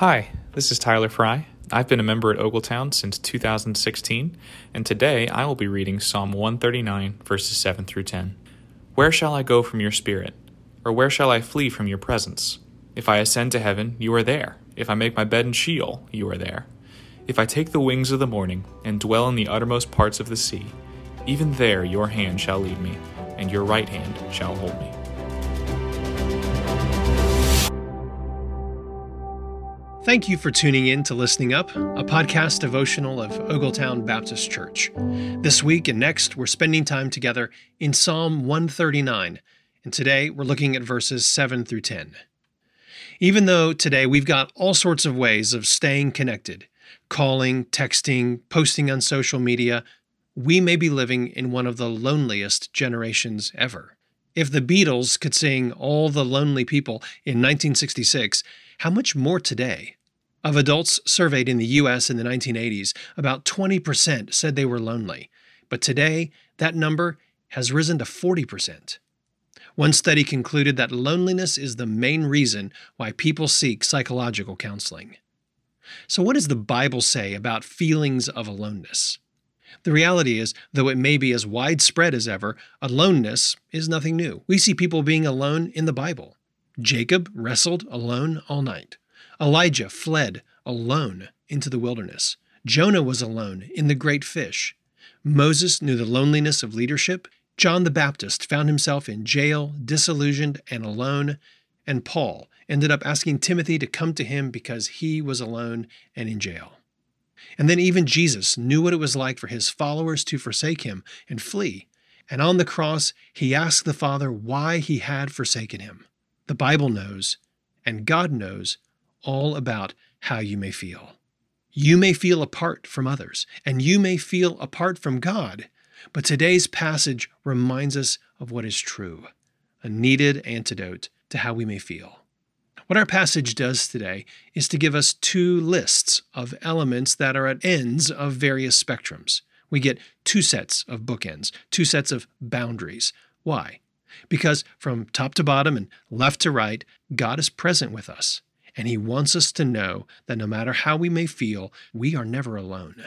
Hi, this is Tyler Fry. I've been a member at Ogletown since 2016, and today I will be reading Psalm 139, verses 7 through 10. Where shall I go from your spirit? Or where shall I flee from your presence? If I ascend to heaven, you are there. If I make my bed in Sheol, you are there. If I take the wings of the morning and dwell in the uttermost parts of the sea, even there your hand shall lead me, and your right hand shall hold me. Thank you for tuning in to Listening Up, a podcast devotional of Ogletown Baptist Church. This week and next, we're spending time together in Psalm 139, and today we're looking at verses 7 through 10. Even though today we've got all sorts of ways of staying connected calling, texting, posting on social media we may be living in one of the loneliest generations ever. If the Beatles could sing All the Lonely People in 1966, how much more today? Of adults surveyed in the US in the 1980s, about 20% said they were lonely, but today that number has risen to 40%. One study concluded that loneliness is the main reason why people seek psychological counseling. So, what does the Bible say about feelings of aloneness? The reality is, though it may be as widespread as ever, aloneness is nothing new. We see people being alone in the Bible. Jacob wrestled alone all night. Elijah fled alone into the wilderness. Jonah was alone in the great fish. Moses knew the loneliness of leadership. John the Baptist found himself in jail, disillusioned, and alone. And Paul ended up asking Timothy to come to him because he was alone and in jail. And then even Jesus knew what it was like for his followers to forsake him and flee. And on the cross, he asked the Father why he had forsaken him. The Bible knows, and God knows, all about how you may feel. You may feel apart from others, and you may feel apart from God, but today's passage reminds us of what is true, a needed antidote to how we may feel. What our passage does today is to give us two lists of elements that are at ends of various spectrums. We get two sets of bookends, two sets of boundaries. Why? Because from top to bottom and left to right, God is present with us. And he wants us to know that no matter how we may feel, we are never alone.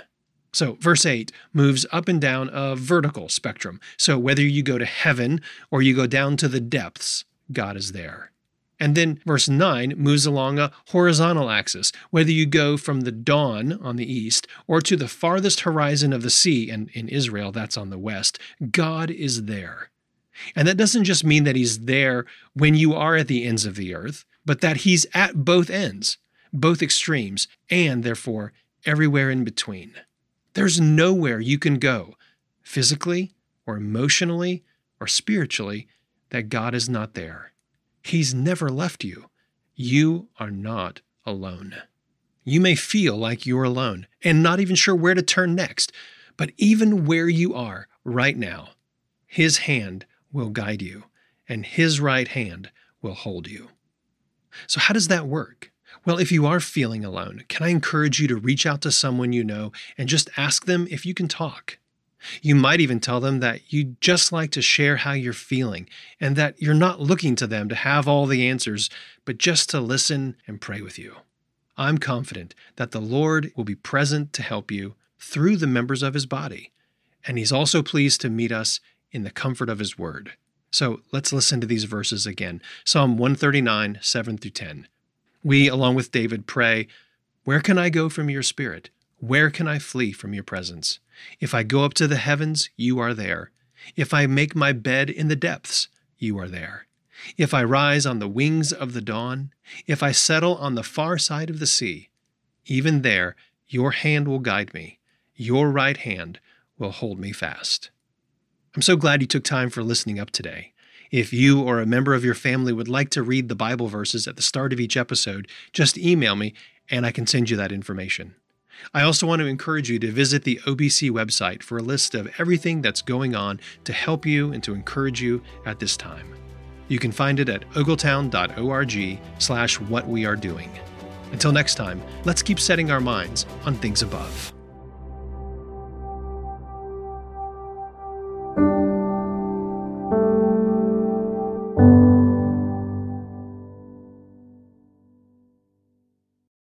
So, verse 8 moves up and down a vertical spectrum. So, whether you go to heaven or you go down to the depths, God is there. And then verse 9 moves along a horizontal axis. Whether you go from the dawn on the east or to the farthest horizon of the sea, and in Israel that's on the west, God is there. And that doesn't just mean that He's there when you are at the ends of the earth, but that He's at both ends, both extremes, and therefore everywhere in between. There's nowhere you can go, physically or emotionally or spiritually, that God is not there. He's never left you. You are not alone. You may feel like you're alone and not even sure where to turn next, but even where you are right now, His hand will guide you, and His right hand will hold you. So, how does that work? Well, if you are feeling alone, can I encourage you to reach out to someone you know and just ask them if you can talk? You might even tell them that you'd just like to share how you're feeling and that you're not looking to them to have all the answers, but just to listen and pray with you. I'm confident that the Lord will be present to help you through the members of His body, and He's also pleased to meet us in the comfort of His word. So let's listen to these verses again Psalm 139, 7 through 10. We, along with David, pray, Where can I go from your spirit? Where can I flee from your presence? If I go up to the heavens, you are there. If I make my bed in the depths, you are there. If I rise on the wings of the dawn, if I settle on the far side of the sea, even there your hand will guide me, your right hand will hold me fast. I'm so glad you took time for listening up today. If you or a member of your family would like to read the Bible verses at the start of each episode, just email me and I can send you that information. I also want to encourage you to visit the OBC website for a list of everything that's going on to help you and to encourage you at this time. You can find it at ogletown.org slash what we are doing. Until next time, let's keep setting our minds on things above.